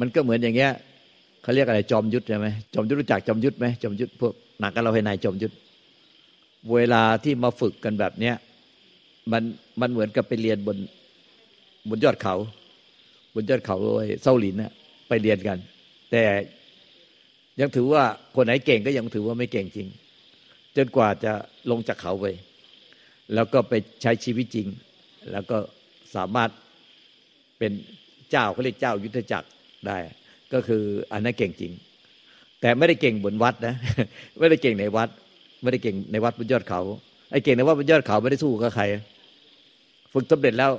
มันก็เหมือนอย่างเงี้ยเขาเรียกอะไรจอมยุทธใช่ไหมจอมยุทธรู้จักจอมยุทธไหมจอมยุทธพวกหนักกันเราให้นายจอมยุทธเวลาที่มาฝึกกันแบบเนี้ยมันมันเหมือนกับไปเรียนบนบนยอดเขา บนยอดเขาเซาหลินนะไปเรียนกัน แต่ยังถือว่าคนไหนเก่งก็ยังถือว่าไม่เก่งจริง จนกว่าจะลงจากเขาไป แล้วก็ไปใช้ชีวิตจริง แล้วก็สามารถเป็นเจ้าเขาเรียกเจ้ายุทธจักร ได้ ก็คืออันนั้นเก่งจริง แต่ไม่ได้เก่งบนวัดนะ ไม่ได้เก่งในวัด ไม่ได้เก่งในวัดบนยอดเขาไอ้เก่งในวัดบนยอดเขาไม่ได้สู้กับใคร ฝึกสำเร็จแล้ว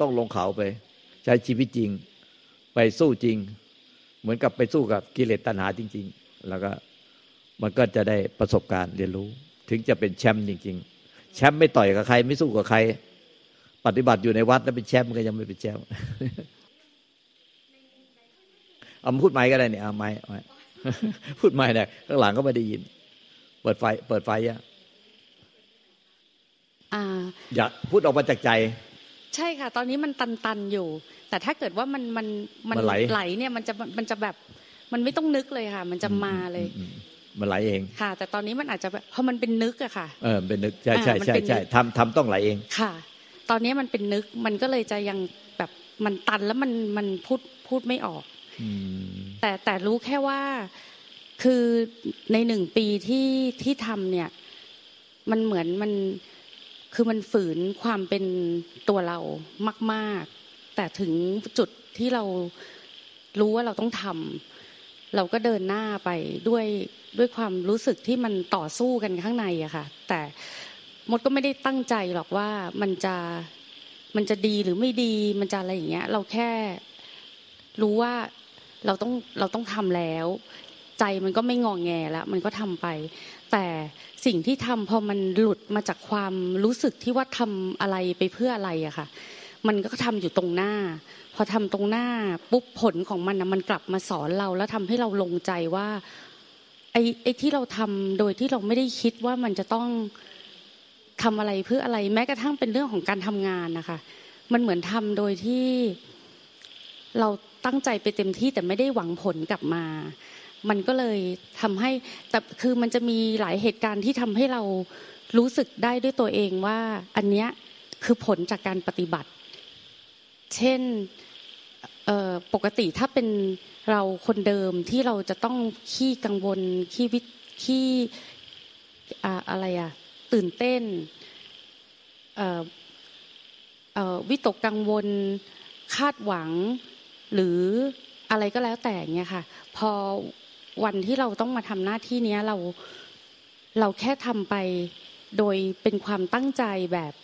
ต้องลงเขาไป ใช้ชีวิตจริง ไปสู้จริง เหมือนกับไปสู้กับกิเลสตัณหาจริง ๆ แล้วก็มันก็จะได้ประสบการณ์เรียนรู้ ถึงจะเป็นแชมป์จริง ๆ แชมป์ไม่ต่อยกับใคร ไม่สู้กับใคร ปฏิบัติอยู่ในวัดแล้วเป็นแชมป์ก็ยังไม่เป็นแชมป์ เอาพูดไม้ก็ได้เนี่ยเอาไม้พูดไม้ได้ข้างหลังก็ไม่ได้ยิน เปิดไฟ เปิดไฟอะอยากพูดออกมาจากใจ ใช่ค่ะ ตอนนี้มันตันๆอยู่ แต่ถ้าเกิดว่ามันมันมันไหลเนี่ยมันจะมันจะแบบมันไม่ต้องนึกเลยค่ะ มันจะมาเลยมันไหลเองค่ะ แต่ตอนนี้มันอาจจะเพราะมันเป็นนึกอะค่ะ เออเป็นนึกใช่ใช่ใช่ใช่ทำทำต้องไหลเองค่ะ ตอนนี้มันเป็นนึกมันก็เลยจะยังแบบมันตันแล้วมันมันพูดพูดไม่ออก แต่แต่รู้แค่ว่าคือในหนึ่งปีที่ที่ทำเนี่ย มันเหมือนมันคือมันฝืนความเป็นตัวเรามาก ๆ แต่ถึงจุดที่เรารู้ว่าเราต้องทำเราก็เดินหน้าไปด้วยด้วยความรู้สึกที่มันต่อสู้กันข้างในอะค่ะ แต่มดก็ไม่ได้ตั้งใจหรอกว่ามันจะมันจะดีหรือไม่ดีมันจะอะไรอย่างเงี้ย เราแค่ รู้ว่าเราต้องเราต้องทำแล้ว ใจมันก็ไม่งองแงแล้วมันก็ทำไป แต่สิ่งที่ทำพอมันหลุดมาจากความรู้สึกที่ว่าทำอะไรไปเพื่ออะไรอะค่ะ มันก็ทำอยู่ตรงหน้า พอทำตรงหน้าปุ๊บผลของมันนะมันกลับมาสอนเราแล้วทำให้เราลงใจว่าไอ้ไอ้ที่เราทำโดยที่เราไม่ได้คิดว่ามันจะต้องทำอะไรเพื่ออะไร แม้กระทั่งเป็นเรื่องของการทำงานนะคะ มันเหมือนทำโดยที่ เราตั้งใจไปเต็มที่แต่ไม่ได้หวังผลกลับมา มันก็เลยทำให้แต่คือมันจะมีหลายเหตุการณ์ที่ทำให้เรารู้สึกได้ด้วยตัวเองว่าอันเนี้ยคือผลจากการปฏิบัติ เช่นปกติถ้าเป็นเราคนเดิมที่เราจะต้องขี้กังวลขี้วิขี้อะไรอะตื่นเต้นวิตกกังวลคาดหวัง หรืออะไรก็แล้วแต่เงี้ยค่ะ พอวันที่เราต้องมาทำหน้าที่นี้เราเราแค่ทำไปโดยเป็นความตั้งใจแบบ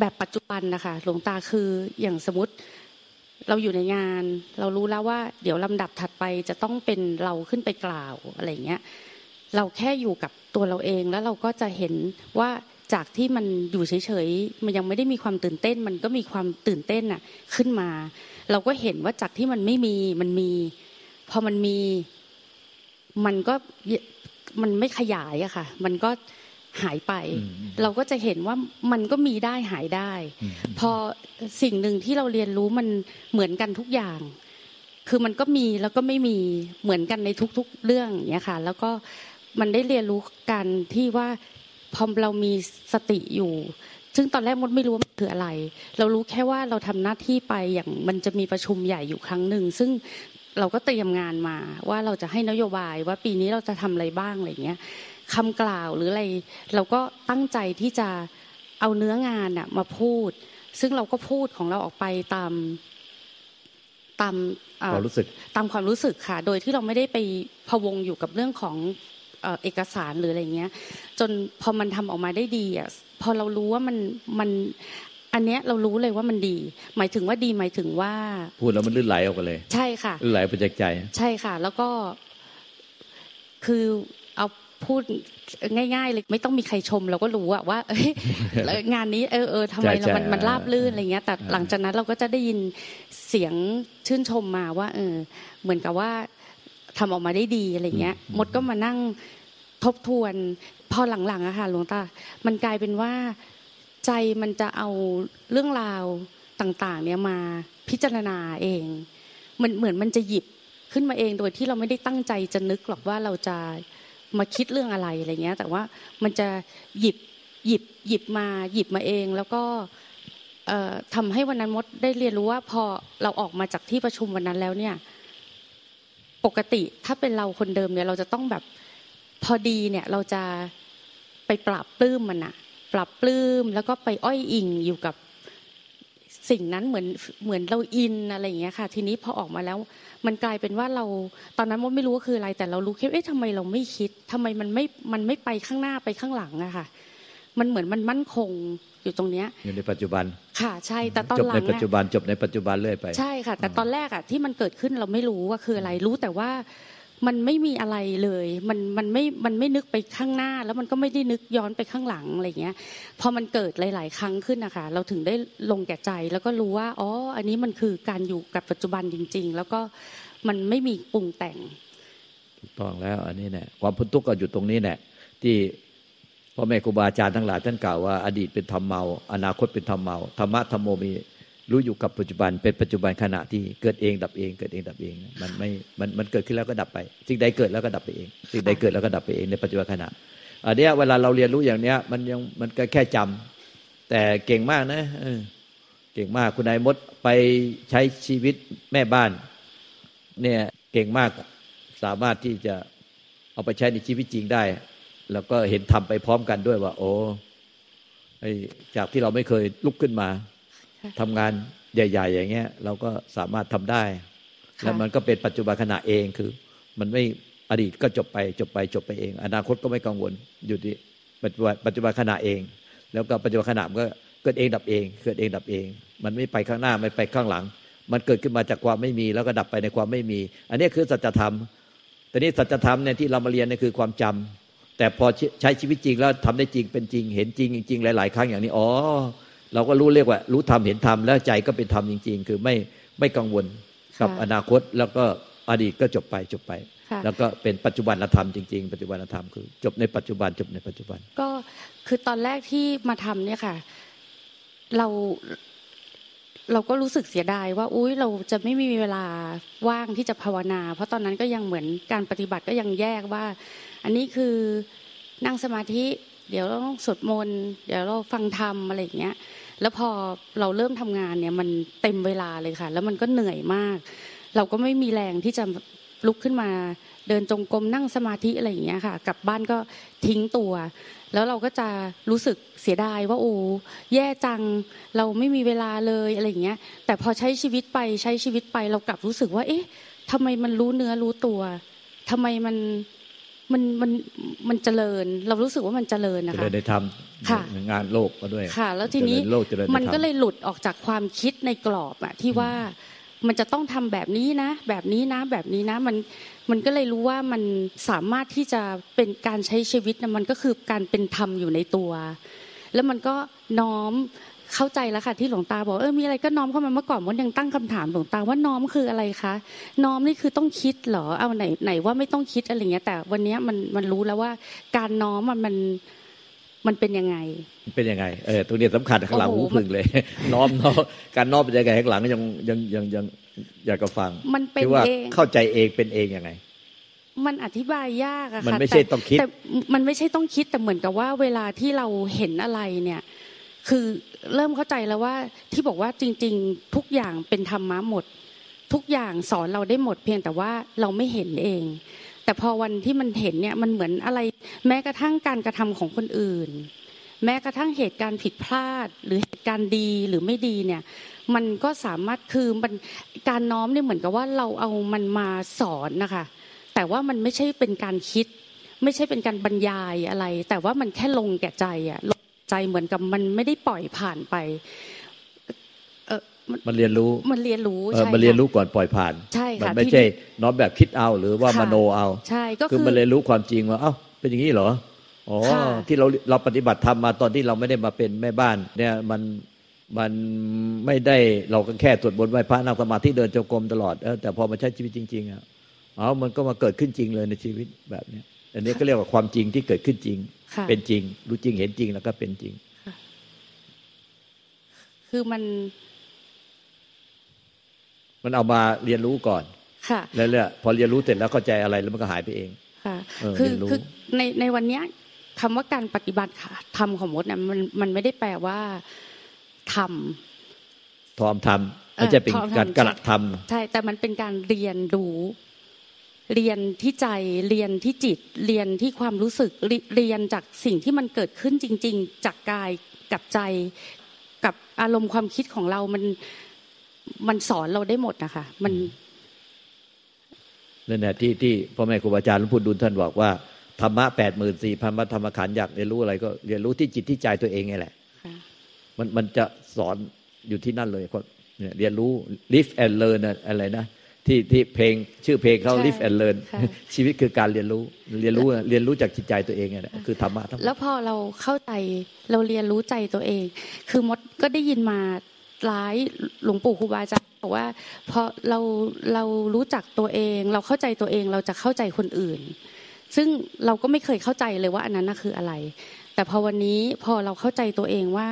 แบบปัจจุบันนะคะหลวงตาคืออย่างสมมติเราอยู่ในงาน เรารู้แล้วว่า เดี๋ยวลำดับถัดไปจะต้องเป็นเราขึ้นไปกล่าวอะไรเงี้ย เราแค่อยู่กับตัวเราเองแล้วเราก็จะเห็นว่า จากที่มันอยู่เฉยๆมันยังไม่ได้มีความตื่นเต้น มันก็มีความตื่นเต้นอะขึ้นมา เราก็เห็นว่าจากที่มันไม่มีมันมี พอมันมี มันก็มันไม่ขยายอะค่ะ มันก็หายไป เราก็จะเห็นว่ามันก็มีได้หายได้ พอสิ่งหนึ่งที่เราเรียนรู้มันเหมือนกันทุกอย่าง คือมันก็มีแล้วก็ไม่มีเหมือนกันในทุกๆเรื่องเนี้ยค่ะ แล้วก็มันได้เรียนรู้กันที่ว่า พอเรามีสติอยู่ ซึ่งตอนแรกมดไม่รู้ว่ามันคืออะไร เรารู้แค่ว่าเราทำหน้าที่ไปอย่างมันจะมีประชุมใหญ่อยู่ครั้งหนึ่งซึ่งเราก็เตรียมงานมาว่าเราจะให้นโยบายว่าปีนี้เราจะทำอะไรบ้างอะไรเงี้ยคำกล่าวหรืออะไร เราก็ตั้งใจที่จะเอาเนื้องานอะมาพูด ซึ่งเราก็พูดของเราออกไปตามตามความรู้สึกตามความรู้สึกค่ะ โดยที่เราไม่ได้ไปพวงอยู่กับเรื่องของ เอกสารหรืออะไรเงี้ย จนพอมันทำออกมาได้ดีอะพอเรารู้ว่ามันมันอันเนี้ยเรารู้เลยว่ามันดี หมายถึงว่าดีหมายถึงว่า พูดแล้วมันลื่นไหลออกไปเลย ใช่ค่ะลื่นไหลไปจากใจ ใช่ค่ะ แล้วก็คือเอาพูดง่ายๆเลยไม่ต้องมีใครชมเราก็รู้อะว่างานนี้เออเออทำไมเรามันมันราบลื่นอะไรเงี้ย แต่หลังจากนั้นเราก็จะได้ยินเสียงชื่นชมมาว่า เออ เหมือนกับว่า ทำออกมาได้ดีอะไรเงี้ยมดก็มานั่งทบทวนพอหลังๆอะค่ะหลวงตา มันกลายเป็นว่าใจมันจะเอาเรื่องราวต่างๆ เนี่ยมาพิจารณาเอง มันเหมือนมันจะหยิบขึ้นมาเองโดยที่เราไม่ได้ตั้งใจจะนึกหรอกว่าเราจะมาคิดเรื่องอะไรอะไรเงี้ย แต่ว่ามันจะหยิบหยิบหยิบมาหยิบมาเอง แล้วก็ทำให้วันนั้นมดได้เรียนรู้ว่าพอเราออกมาจากที่ประชุมวันนั้นแล้วเนี่ย ปกติถ้าเป็นเราคนเดิมเนี่ยเราจะต้องแบบพอดีเนี่ยเราจะไปปรับปลื้มมันอะปรับปลื้มแล้วก็ไปอ้อยอิงอยู่กับสิ่งนั้นเหมือนเหมือนเราอินอะไรอย่างเงี้ยค่ะ ทีนี้พอออกมาแล้ว มันกลายเป็นว่าเราตอนนั้นมดไม่รู้ว่าคืออะไร แต่เรารู้แค่เอ๊ะทำไมเราไม่คิดทำไมมันไม่มันไม่ไปข้างหน้าไปข้างหลังอะค่ะ มันเหมือนมันมั่นคงอยู่ตรงเนี้ยอยู่ในปัจจุบันค่ะใช่แต่ตอนหลังจบในปัจจุบันจบในปัจจุบันเรื่อยไปใช่ค่ะ แต่ตอนแรกอะที่มันเกิดขึ้นเราไม่รู้ว่าคืออะไรรู้แต่ว่ามันไม่มีอะไรเลย มันมันไม่ มันไม่นึกไปข้างหน้า แล้วมันก็ไม่ได้นึกย้อนไปข้างหลังอะไรเงี้ย พอมันเกิดหลาย ๆ ครั้งขึ้นนะคะ เราถึงได้ลงแก่ใจ แล้วก็รู้ว่า อ๋อ อันนี้มันคือการอยู่กับปัจจุบันจริง ๆ แล้วก็มันไม่มีปรุงแต่ง ถูกต้องแล้ว อันนี้เนี่ยความพ้นทุกข์ก็อยู่ตรงนี้แหละที่ พ่อแม่ครูบาอาจารย์ทั้งหลายท่านกล่าวว่าอดีตเป็นธรรมเมา อนาคตเป็นธรรมเมาธรรมะธรรมโมมีรู้อยู่กับปัจจุบันเป็นปัจจุบันขณะที่เกิดเองดับเอง เกิดเองดับเองมันไม่มันมันเกิดขึ้นแล้วก็ดับไปสิ่งใดเกิดแล้วก็ดับไปเองสิ่งใดเกิดแล้วก็ดับไปเองในปัจจุบันขณะอันนี้เวลาเราเรียนรู้อย่างเนี้ย มันยังมันก็แค่จำแต่เก่งมากนะเก่งมากคุณนายมดไปใช้ชีวิตแม่บ้าน เนี่ยเก่งมากสามารถที่จะเอาไปใช้ในชีวิตจริงได้ แล้วก็เห็นทำไปพร้อมกันด้วยว่า โอ้จากที่เราไม่เคยลุกขึ้นมาทำงานใหญ่ ๆ อย่างเงี้ย เราก็สามารถทำได้ แล้วมันก็เป็นปัจจุบันขณะเองคือ มันไม่อดีตก็จบไปจบไปจบไปเอง อนาคตก็ไม่กังวลอยู่ที่ปัจจุบันปัจจุบันขณะเอง แล้วก็ปัจจุบันขณะมันก็เกิดเองดับเอง เกิดเองดับเอง มันไม่ไปข้างหน้าไม่ไปข้างหลัง มันเกิดขึ้นมาจากความไม่มีแล้วก็ดับไปในความไม่มี อันนี้คือสัจธรรมแต่นี้สัจธรรมเนี่ยที่เรามาเรียนเนี่ยคือความจำ แต่พอใช้ชีวิตจริงแล้วทำได้จริงเป็นจริง เห็นจริงจริงหลาย ๆ ครั้งอย่างนี้ อ๋อ เราก็รู้เรียกว่า รู้ธรรมเห็นธรรมแล้วใจก็เป็นธรรมจริง ๆ คือไม่ไม่กังวลกับอนาคตแล้วก็อดีตก็จบไปจบไป แล้วก็เป็นปัจจุบันธรรมจริง ๆ ปัจจุบันธรรมคือ จบในปัจจุบันจบในปัจจุบัน ก็คือตอนแรกที่มาทำเนี่ยค่ะ เรา เราก็รู้สึกเสียดายว่าอุ้ยเราจะไม่มีเวลาว่างที่จะภาวนา เพราะตอนนั้นก็ยังเหมือนการปฏิบัติก็ยังแยกว่า อันนี้คือนั่งสมาธิ เดี๋ยวเราสวดมนต์เดี๋ยวเราฟังธรรมอะไรอย่างเงี้ย แล้วพอเราเริ่มทำงานเนี่ยมันเต็มเวลาเลยค่ะ แล้วมันก็เหนื่อยมาก เราก็ไม่มีแรงที่จะลุกขึ้นมา เดินจงกรมนั่งสมาธิอะไรอย่างเงี้ยค่ะ กลับบ้านก็ทิ้งตัว แล้วเราก็จะรู้สึกเสียดายว่าโอ้แย่จังเราไม่มีเวลาเลยอะไรอย่างเงี้ย แต่พอใช้ชีวิตไปใช้ชีวิตไปเรากลับรู้สึกว่า เอ๊ะทำไมมันรู้เนื้อรู้ตัวทำไมมันมันมันมันเจริญ เรารู้สึกว่ามันเจริญนะคะเจริญในธรรมงานโลกก็ด้วยค่ะ แล้วทีนี้มันก็เลยหลุดออกจากความคิดในกรอบอะที่ว่า มันจะต้องทำแบบนี้นะ แบบนี้นะ แบบนี้นะ มันมันก็เลยรู้ว่ามันสามารถที่จะเป็นการใช้ชีวิตนะมันก็คือการเป็นธรรมอยู่ในตัว แล้วมันก็น้อมเข้าใจแล้วค่ะที่หลวงตาบอกเออมีอะไรก็น้อมเข้ามาเมื่อก่อนมันยังตั้งคำถามหลวงตาว่าน้อมคืออะไรคะน้อมนี่คือต้องคิดเหรอเอาไหนไหนว่าไม่ต้องคิดอะไรเงี้ยแต่วันนี้มันมันรู้แล้วว่าการน้อมมันมัน มันเป็นยังไง เป็นยังไงเออตัวนี้สำคัญข้างหลังหูพึ่งเลย น้อมเนาะการน้อมเป็นยังไงข้างหลังยังยังยังยังอยากจะฟัง มันเป็นเองเข้าใจเองเป็นเองยังไง มันอธิบายยากอะค่ะมันไม่ใช่ต้องคิดแต่มันไม่ใช่ต้องคิดแต่เหมือนกับว่าเวลาที่เราเห็นอะไรเนี่ย คือเริ่มเข้าใจแล้วว่าที่บอกว่าจริง ๆ ทุกอย่างเป็นธรรมะหมด ทุกอย่างสอนเราได้หมดเพียงแต่ว่าเราไม่เห็นเอง แต่พอวันที่มันเห็นเนี่ยมันเหมือนอะไร แม้กระทั่งการกระทำของคนอื่น แม้กระทั่งเหตุการณ์ผิดพลาด หรือเหตุการณ์ดีหรือไม่ดีเนี่ย มันก็สามารถคือมันการน้อมเนี่ยเหมือนกับว่าเราเอามันมาสอนนะคะแต่ว่ามันไม่ใช่เป็นการคิด ไม่ใช่เป็นการบรรยายอะไร แต่ว่ามันแค่ลงแก่ใจอะลงใจเหมือนกับมันไม่ได้ปล่อยผ่านไป มันเรียนรู้มันเรียนรู้ใช่มันเรียนรู้ก่อนปล่อยผ่านใช่ค่ะมันไม่ใช่น้อมแบบคิดเอาหรือว่ามโนเอาใช่ก็คือมันเรียนรู้ความจริงว่าเอ้าเป็นอย่างนี้เหรออ๋อที่เราเราปฏิบัติทำมาตอนที่เราไม่ได้มาเป็นแม่บ้าน เนี่ยมันมันไม่ได้เราก็แค่ตรวจบนไหว้พระนั่งสมาธิเดินจงกรมตลอดเออแต่พอมาใช้ชีวิตจริงๆอะอ๋อมันก็มาเกิดขึ้นจริงเลยในชีวิตแบบเนี้ยอันนี้ก็เรียกว่าความจริงที่เกิดขึ้นจริง เป็นจริง รู้จริงเห็นจริงแล้วก็เป็นจริง คือมัน มัมันเอามาเรียนรู้ก่อน ค่ะ แล้วเนี่ยพอเรียนรู้เสร็จแล้วเข้าใจอะไรแล้วมันก็หายไปเอง ค่ะเออคือเรียนรู้คือในในวันเนี้ยคำว่าการปฏิบัติค่ะทำของมดเนี่ยมันมันไม่ได้แปลว่าทำทอมทำไม่ใช่เป็นเออทอมทำการกระทำใช่แต่มันเป็นการเรียนรู้ เรียนที่ใจเรียนที่จิต เรียนที่ความรู้สึกเรเรียนจากสิ่งที่มันเกิดขึ้นจริง ๆ จากกายกับใจ กับอารมณ์ความคิดของเรามัน มันสอนเราได้หมดนะคะมันนั่นแหละที่ที่พ่อแม่ครูบาอาจารย์หลวงปู่ดุลท่านบอกว่าธรรมะแปดหมื่นสี่พันวัธรรมขันธ์อยากเรียนรู้อะไรก็เรียนรู้ที่จิตที่ใจตัวเองไงแหละค่ะมันมันจะสอนอยู่ที่นั่นเลยคนเนี่ยเรียนรู้ live and learn น่ะอะไรนะที่ที่เพลงชื่อเพลงเขาใช่ live and learn ค่ะชีวิตคือการเรียนรู้เรียนรู้อะเรียนรู้จากจิตใจตัวเองไงแหละคือธรรมะทั้งหมแล้ดวพอเราเข้าใจเราเรียนรู้ใจตัวเอง คือมดก็ได้ยินมา หลายหลวงปู่ครูบาอาจารย์บอกว่าพอเราเรารู้จักตัวเอง เราเข้าใจตัวเองเราจะเข้าใจคนอื่น ซึ่งเราก็ไม่เคยเข้าใจเลยว่าอันนั้นน่ะคืออะไร แต่พอวันนี้พอเราเข้าใจตัวเองว่า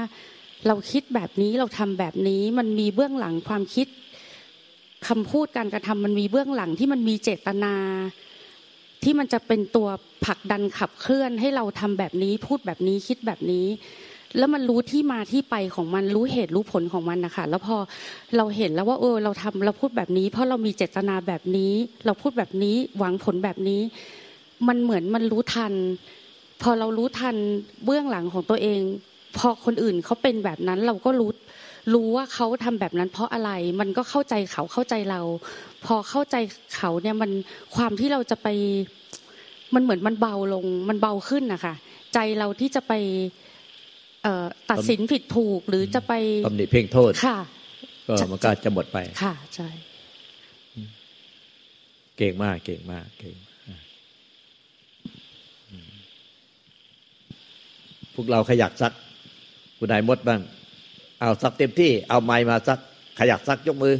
เราคิดแบบนี้เราทำแบบนี้มันมีเบื้องหลังความคิดคำพูดการกระทำมันมีเบื้องหลังที่มันมีเจตนาที่มันจะเป็นตัวผลักดันขับเคลื่อนให้เราทำแบบนี้พูดแบบนี้คิดแบบนี้ แล้วมันรู้ที่มาที่ไปของมันรู้เหตุรู้ผลของมันนะคะแล้วพอเราเห็นแล้วว่าเออเราทำเราพูดแบบนี้ เพราะเรามีเจตนาแบบนี้ เราพูดแบบนี้หวังผลแบบนี้ มันเหมือนมันรู้ทัน พอเรารู้ทันเบื้องหลังของตัวเอง พอคนอื่นเขาเป็นแบบนั้นเราก็รู้รู้ว่าเขาทำแบบนั้น เพราะอะไรมันก็เข้าใจเขาเข้าใจเรา พอเข้าใจเขาเนี่ยมันความที่เราจะไปมันเหมือนมันเบาลงมันเบาขึ้นนะคะใจเราที่จะไป ตัดสินผิดถูกหรือจะไปตำหนิเพ่งโทษค่ะก็มันก็จะหมดไปค่ะใช่เก่งมากเก่งมากเก่งมากอืมพวกเราขยักซักคุณนายมดบ้าง เอาซักเต็มที่ เอาไม้มาซัก ขยักซักยกมือ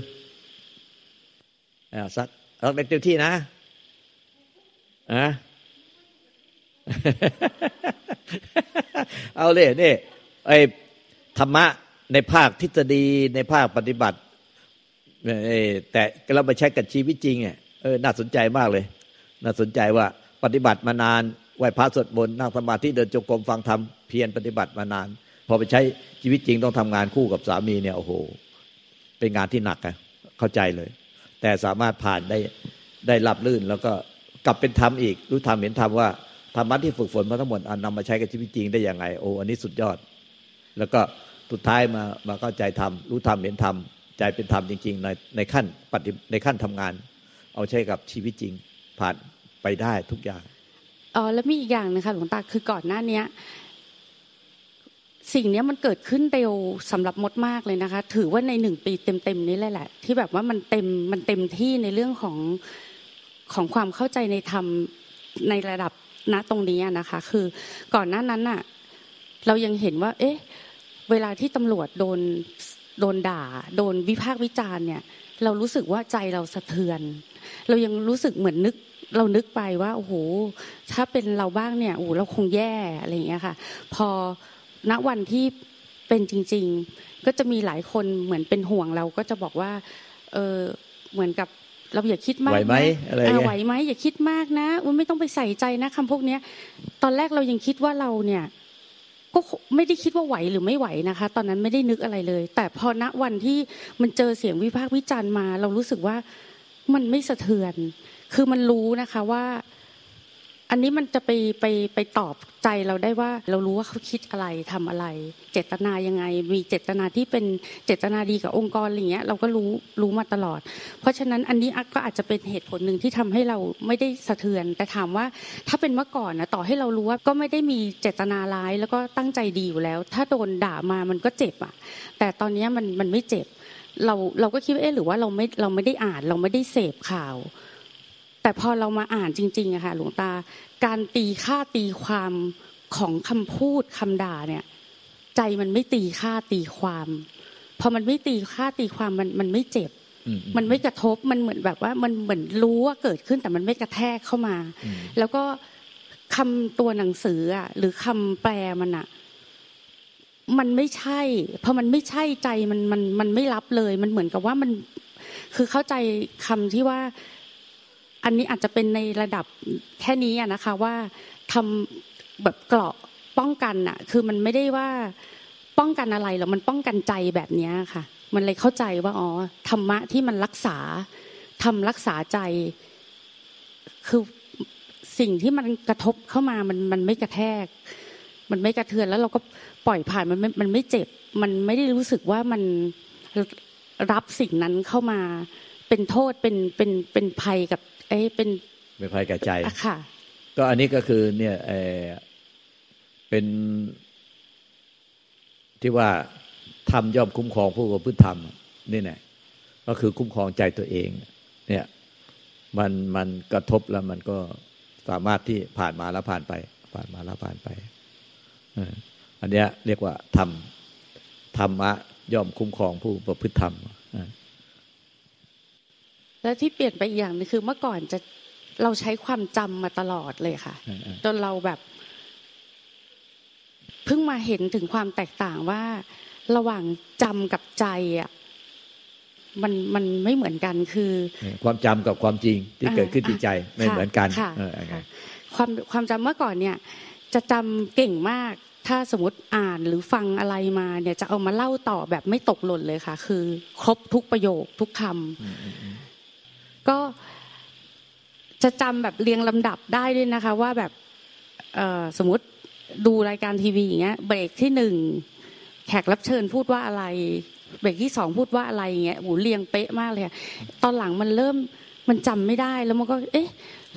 เอาซักเอาเต็มที่นะอะเอาเลยนี่ ไอ้ธรรมะในภาคทฤษฎีในภาคปฏิบัติเอ่อแต่เราไปใช้กับชีวิตจริงเนี่ยเออน่าสนใจมากเลย น่าสนใจว่าปฏิบัติมานานไหวพระสวดมนต์นั่งสมาธิเดินจงกรมฟังธรรมเพียรปฏิบัติมานาน พอไปใช้ชีวิตจริงต้องทำงานคู่กับสามีเนี่ยโอ้โห เป็นงานที่หนักอะเข้าใจเลย แต่สามารถผ่านได้ได้รับลื่น แล้วก็กลับเป็นธรรมอีกรู้ธรรมเห็นธรรมว่าธรรมะที่ฝึกฝนมาทั้งหมดอานำมาใช้กับชีวิตจริงได้ยังไงโอ้อันนี้สุดยอด แล้วก็สุดท้ายมามาเข้าใจธรรมรู้ธรรมเห็นธรรมใจเป็นธรรมจริง ๆ ในในขั้นปฏิในขั้นทำงาน เอาใช้กับชีวิตจริงผ่านไปได้ทุกอย่างอ๋อแล้วมีอีกอย่างนะคะหลวงตาคือก่อนหน้าเนี้ย สิ่งนี้มันเกิดขึ้นเร็วสำหรับมดมากเลยนะคะ ถือว่าในหนึ่งปีเต็มๆนี้แหละ ที่แบบว่ามันเต็มมันเต็มที่ในเรื่องของของความเข้าใจในธรรมในระดับณตรงนี้นะคะ คือก่อนหน้านั้นน่ะเรายังเห็นว่า เอ๊ะ เวลาที่ตำรวจโดนโดนด่า โดนวิพากษ์วิจารณ์เนี่ย เรารู้สึกว่าใจเราสะเทือน เรายังรู้สึกเหมือนนึกเรานึกไปว่าโอ้โหถ้าเป็นเราบ้างเนี่ยโอ้โหเราคงแย่อะไรอย่างเงี้ยค่ะ พอณวันที่เป็นจริง ๆ ก็จะมีหลายคนเหมือนเป็นห่วงเราก็จะบอกว่า เออเหมือนกับเราอย่าคิดมากไหวไหมนะอะไรเงี้ยาไหวไหมอย่าคิดมากนะอุ๊ยไม่ต้องไปใส่ใจนะคำพวกเนี้ย ตอนแรกเรายังคิดว่าเราเนี่ย ก็ไม่ได้คิดว่าไหวหรือไม่ไหวนะคะ ตอนนั้นไม่ได้นึกอะไรเลย แต่พอณวันที่มันเจอเสียงวิพากษ์วิจารณ์มา เรารู้สึกว่ามันไม่สะเทือน คือมันรู้นะคะว่า อันนี้มันจะไปไปไปตอบใจเราได้ว่า เรารู้ว่าเขาคิดอะไรทำอะไร เจตนายังไง มีเจตนาที่เป็นเจตนาดีกับองค์กรอะไรเงี้ย เราก็รู้รู้มาตลอด เพราะฉะนั้นอันนี้ก็อาจจะเป็นเหตุผลหนึ่งที่ทำให้เราไม่ได้สะเทือน แต่ถามว่าถ้าเป็นเมื่อก่อนนะต่อให้เรารู้ว่าก็ไม่ได้มีเจตนาร้ายแล้วก็ตั้งใจดีอยู่แล้ว ถ้าโดนด่ามามันก็เจ็บอะ แต่ตอนนี้มันมันไม่เจ็บ เราเราก็คิดว่าเอ๊ะหรือว่าเราไม่เราไม่ได้อ่านเราไม่ได้เสพข่าว แต่พอเรามาอ่านจริงๆอะค่ะหลวงตา การตีค่าตีความของคำพูดคำด่าเนี่ย ใจมันไม่ตีค่าตีความพอมันไม่ตีค่าตีความมันมันไม่เจ็บอืมันไม่กระทบมันเหมือนแบบว่ามันเหมือนรู้ว่าเกิดขึ้นแต่มันไม่กระแทกเข้ามาอืมแล้วก็คำตัวหนังสืออะหรือคำแปลมันอะมันไม่ใช่พอมันไม่ใช่ใจมันมันมันไม่รับเลย มันเหมือนกับว่ามันคือเข้าใจคำที่ว่า อันนี้อาจจะเป็นในระดับแค่นี้อะนะคะว่าทำแบบเกราะป้องกันอะคือมันไม่ได้ว่าป้องกันอะไรหรอกมันป้องกันใจแบบนี้ค่ะ มันเลยเข้าใจว่าอ๋อธรรมะที่มันรักษาทำรักษาใจ คือสิ่งที่มันกระทบเข้ามามันมันไม่กระแทก มันไม่กระเทือนแล้วเราก็ปล่อยผ่านมันไม่มันไม่เจ็บ มันไม่ได้รู้สึกว่ามันรับสิ่งนั้นเข้ามา เป็นโทษเป็นเป็นเป็นภัยกับ เอ้เป็นเป็นภัยกับใจค่ะ ก็อันนี้ก็คือเนี่ยเอเป็นที่ว่าทำย่อมคุ้มครองผู้ประพฤติธรรมนี่แหละก็คือคุ้มครองใจตัวเอง เนี่ยมันมันกระทบแล้วมันก็สามารถที่ผ่านมาแล้วผ่านไป ผ่านมาแล้วผ่านไปอันเนี้ยเรียกว่าธรรมธรรมะย่อมคุ้มครองผู้ประพฤติธรรม แล้วที่เปลี่ยนไปอีกอย่างนึงคือเมื่อก่อนจะเราใช้ความจำมาตลอดเลยค่ะ จนเราแบบเพิ่งมาเห็นถึงความแตกต่างว่า ระหว่างจำกับใจอะมันมันไม่เหมือนกันคือ ความจำกับความจริงที่เกิดขึ้นที่ใจไม่เหมือนกันความความจำเมื่อก่อนเนี่ย จะจำเก่งมาก ถ้าสมมติอ่านหรือฟังอะไรมาเนี่ยจะเอามาเล่าต่อแบบไม่ตกหล่นเลยค่ะ คือ ครบทุกประโยคทุกคำ ก็จะจำแบบเรียงลำดับได้ด้วยนะคะ ว่าแบบสมมติดูรายการทีวีอย่างเงี้ย เบรกที่หนึ่งแขกรับเชิญพูดว่าอะไร เบรกที่สองพูดว่าอะไรอย่างเงี้ยโหเรียงเป๊ะมากเลยตอนหลังมันเริ่มมันจำไม่ได้แล้วมันก็ เอ๊ะ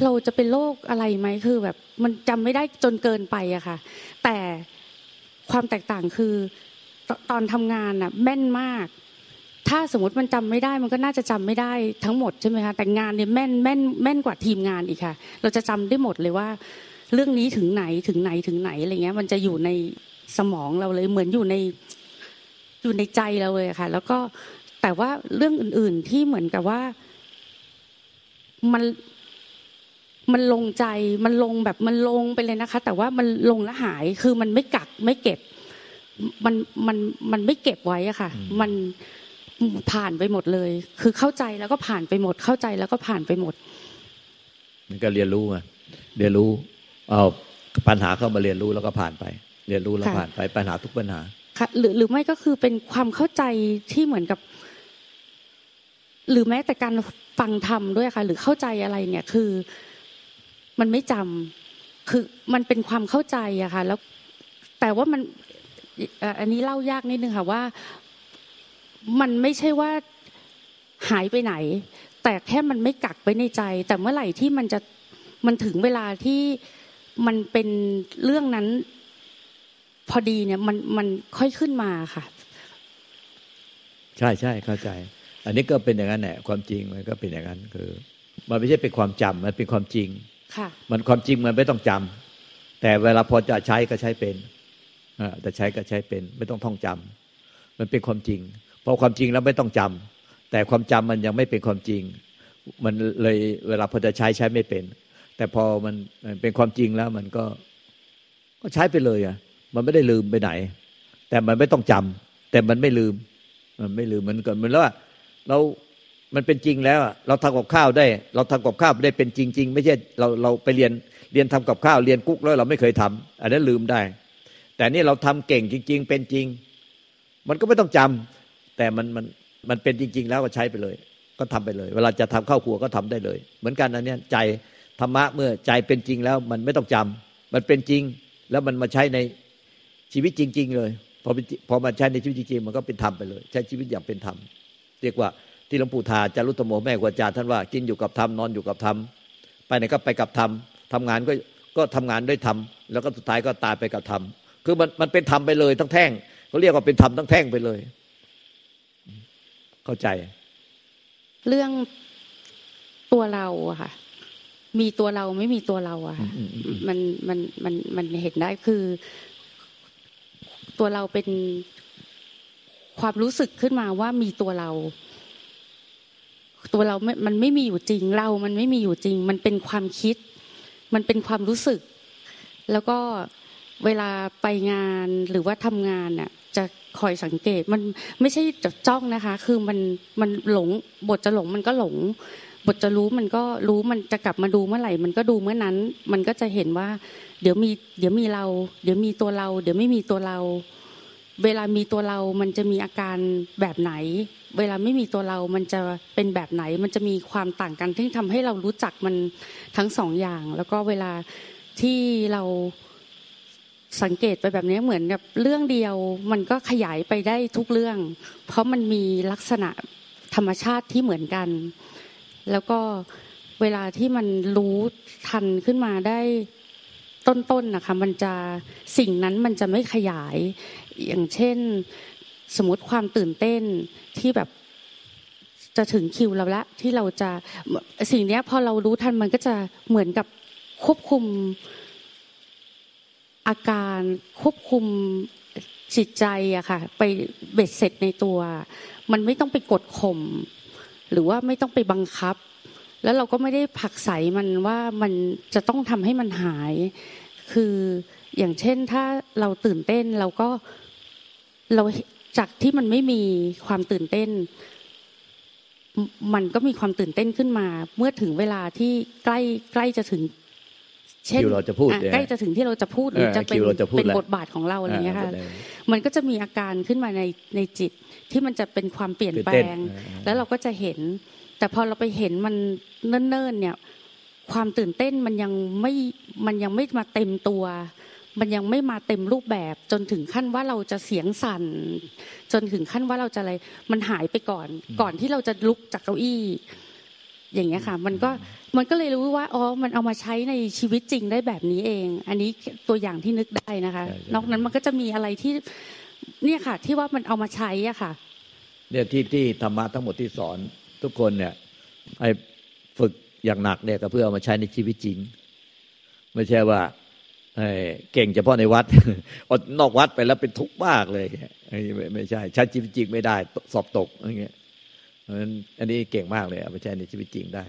เราจะเป็นโรคอะไรไหมคือแบบมันจำไม่ได้จนเกินไปอะค่ะ แต่ความแตกต่างคือตอนทำงานอะแม่นมาก ถ้าสมมติมันจำไม่ได้มันก็น่าจะจำไม่ได้ทั้งหมดใช่ไหมคะแต่งานเนี่ยแม่นแม่นแม่นกว่าทีมงานอีกค่ะ เราจะจำได้หมดเลยว่า เรื่องนี้ถึงไหนถึงไหนถึงไหนอะไรเงี้ย มันจะอยู่ในสมองเราเลยเหมือนอยู่ในอยู่ในใจเราเลยค่ะ แล้วก็แต่ว่าเรื่องอื่น ๆที่เหมือนกับว่ามันมันลงใจมันลงแบบมันลงไปเลยนะคะ แต่ว่ามันลงและหายคือมันไม่กักไม่เก็บ มันมันมันไม่เก็บไว้อะค่ะ มัน ผ่านไปหมดเลย คือเข้าใจแล้วก็ผ่านไปหมด เข้าใจแล้วก็ผ่านไปหมด มันก็เรียนรู้อะเรียนรู้เอาปัญหาเข้ามาเรียนรู้แล้วก็ผ่านไป เรียนรู้แล้วผ่านไปปัญหาทุกปัญหาค่ะหรือหรือไม่ก็คือเป็นความเข้าใจที่เหมือนกับ หรือแม้แต่การฟังธรรมด้วยค่ะ หรือเข้าใจอะไรเนี่ยคือ มันไม่จำคือมันเป็นความเข้าใจอะค่ะ แล้วแต่ว่ามันอันนี้เล่ายากนิดนึงค่ะว่า มันไม่ใช่ว่าหายไปไหน แต่แค่มันไม่กักไว้ในใจ แต่เมื่อไหร่ที่มันจะมันถึงเวลาที่มันเป็นเรื่องนั้น พอดีเนี่ยมันมันค่อยขึ้นมาค่ะ ใช่ใช่เข้าใจ อันนี้ก็เป็นอย่างนั้นแหละความจริงมันก็เป็นอย่างนั้นคือ มันไม่ใช่เป็นความจำมันเป็นความจริง ค่ะ มันความจริงมันไม่ต้องจำแต่เวลาพอจะใช้ก็ใช้เป็นอ่าแต่ใช้ก็ใช้เป็น ไม่ต้องท่องจำมันเป็นความจริง พอความจริงแล้วไม่ต้องจำแต่ความจำมันยังไม่เป็นความจริง มันเลยเวลาพอจะใช้ใช้ไม่เป็น แต่พอมันเป็นความจริงแล้วมันก็ก็ใช้ไปเลยอะ มันไม่ได้ลืมไปไหน แต่มันไม่ต้องจำแต่มันไม่ลืม มันไม่ลืมมันก่อนมันแล้วว่าเรามันเป็นจริงแล้ว เราทำกับข้าวได้ เราทำกับข้าวได้เป็นจริง ๆ ไม่ใช่เราเราไปเรียนเรียนทำกับข้าวเรียนกุ๊กแล้วเราไม่เคยทำอันนั้นลืมได้ แต่นี่เราทำเก่งจริง ๆ เป็นจริง มันก็ไม่ต้องจำ แต่มันมันมันเป็นจริง ๆ แล้วก็ใช้ไปเลย ก็ทำไปเลย เวลาจะทำข้าวครัวก็ทำได้เลย เหมือนกันอันนี้ใจธรรมะเมื่อใจเป็นจริงแล้วมันไม่ต้องจำมันเป็นจริงแล้วมันมาใช้ในชีวิตจริง ๆ เลยพอพอมาใช้ในชีวิตจริงๆมันก็เป็นธรรมไปเลย ใช้ชีวิตอย่างเป็นธรรมเรียกว่าที่หลวงปู่ทาจารุตโมแม่กวาจารท่านว่ากินอยู่กับธรรมนอนอยู่กับธรรมไปไหนก็ไปกับธรรมทำงานก็ก็ทำงานด้วยธรรมแล้วก็สุดท้ายก็ตายไปกับธรรมคือมันมันเป็นธรรมไปเลยทั้งแท่งเขาเรียกว่าเป็นธรรมทั้งแท่งไปเลย เข้าใจ เรื่องตัวเราอะค่ะ มีตัวเราไม่มีตัวเราอะมันมันมันมันเห็นได้คือ ตัวเราเป็นความรู้สึกขึ้นมาว่ามีตัวเรา ตัวเราไม่มันไม่มีอยู่จริงเรา มันไม่มีอยู่จริง มันเป็นความคิด มันเป็นความรู้สึก แล้วก็เวลาไปงานหรือว่าทำงานน่ะ จะคอยสังเกตมันไม่ใช่จะจ้องนะคะ คือมันมันหลงบทจะหลงมันก็หลง บทจะรู้มันก็รู้มันจะกลับมาดูเมื่อไหร่ มันก็ดูเมื่อนั้น มันก็จะเห็นว่า เดี๋ยวมีเดี๋ยวมีเรา เดี๋ยวมีตัวเรา เดี๋ยวไม่มีตัวเรา เวลามีตัวเรา มันจะมีอาการแบบไหน เวลาไม่มีตัวเรา มันจะเป็นแบบไหน มันจะมีความต่างกันที่ทำให้เรารู้จักมันทั้งสองอย่าง แล้วก็เวลาที่เรา สังเกตไปแบบนี้เหมือนกับเรื่องเดียวมันก็ขยายไปได้ทุกเรื่อง เพราะมันมีลักษณะธรรมชาติที่เหมือนกัน แล้วก็เวลาที่มันรู้ทันขึ้นมาได้ต้นๆนนะคะมันจะสิ่งนั้นมันจะไม่ขยาย อย่างเช่น สมมติความตื่นเต้นที่แบบจะถึงคิวเราละที่เราจะสิ่งนี้พอเรารู้ทันมันก็จะเหมือนกับควบคุม อาการควบคุมจิตใจอะค่ะ ไปเบ็ดเสร็จในตัว มันไม่ต้องไปกดข่มหรือว่าไม่ต้องไปบังคับ แล้วเราก็ไม่ได้ผักใสมันว่ามันจะต้องทำให้มันหาย คืออย่างเช่นถ้าเราตื่นเต้นเราก็เราจากที่มันไม่มีความตื่นเต้น มันก็มีความตื่นเต้นขึ้นมา เมื่อถึงเวลาที่ใกล้ใกล้จะถึง เช่นเราจะพูดใกล้จะถึงที่เราจะพูดหรือจะเป็นเป็นบทบาทของเราอะไรเงี้ยค่ะมันก็จะมีอาการขึ้นมาในในจิตที่มันจะเป็นความเปลี่ยนแปลง แล้วเราก็จะเห็น แต่พอเราไปเห็นมันเนิ่นๆเนี่ย ความตื่นเต้นมันยังไม่มันยังไม่มาเต็มตัว มันยังไม่มาเต็มรูปแบบจนถึงขั้นว่าเราจะเสียงสั่น จนถึงขั้นว่าเราจะอะไรมันหายไปก่อน ก่อนที่เราจะลุกจากเก้าอี้ อย่างเงี้ยค่ะ มันก็มันก็เลยรู้ว่าอ๋อมันเอามาใช้ในชีวิตจริงได้แบบนี้เอง อันนี้ตัวอย่างที่นึกได้นะคะ นอกนั้นมันก็จะมีอะไรที่เนี่ยค่ะ ที่ว่ามันเอามาใช้อะค่ะ เนี่ยที่ที่ธรรมะทั้งหมดที่สอนทุกคนเนี่ยให้ฝึกอย่างหนักเนี่ยก็เพื่อเอามาใช้ในชีวิตจริง ไม่ใช่ว่าเก่งเฉพาะในวัดอนอกวัดไปแล้วเป็นทุกข์มากเลยไม่ใช่ใช้ชีวิตจริงไม่ได้สอบตกอย่างเงี้ย อันนี้เก่งมากเลยเอาไปใช้ในชีวิตจริงได้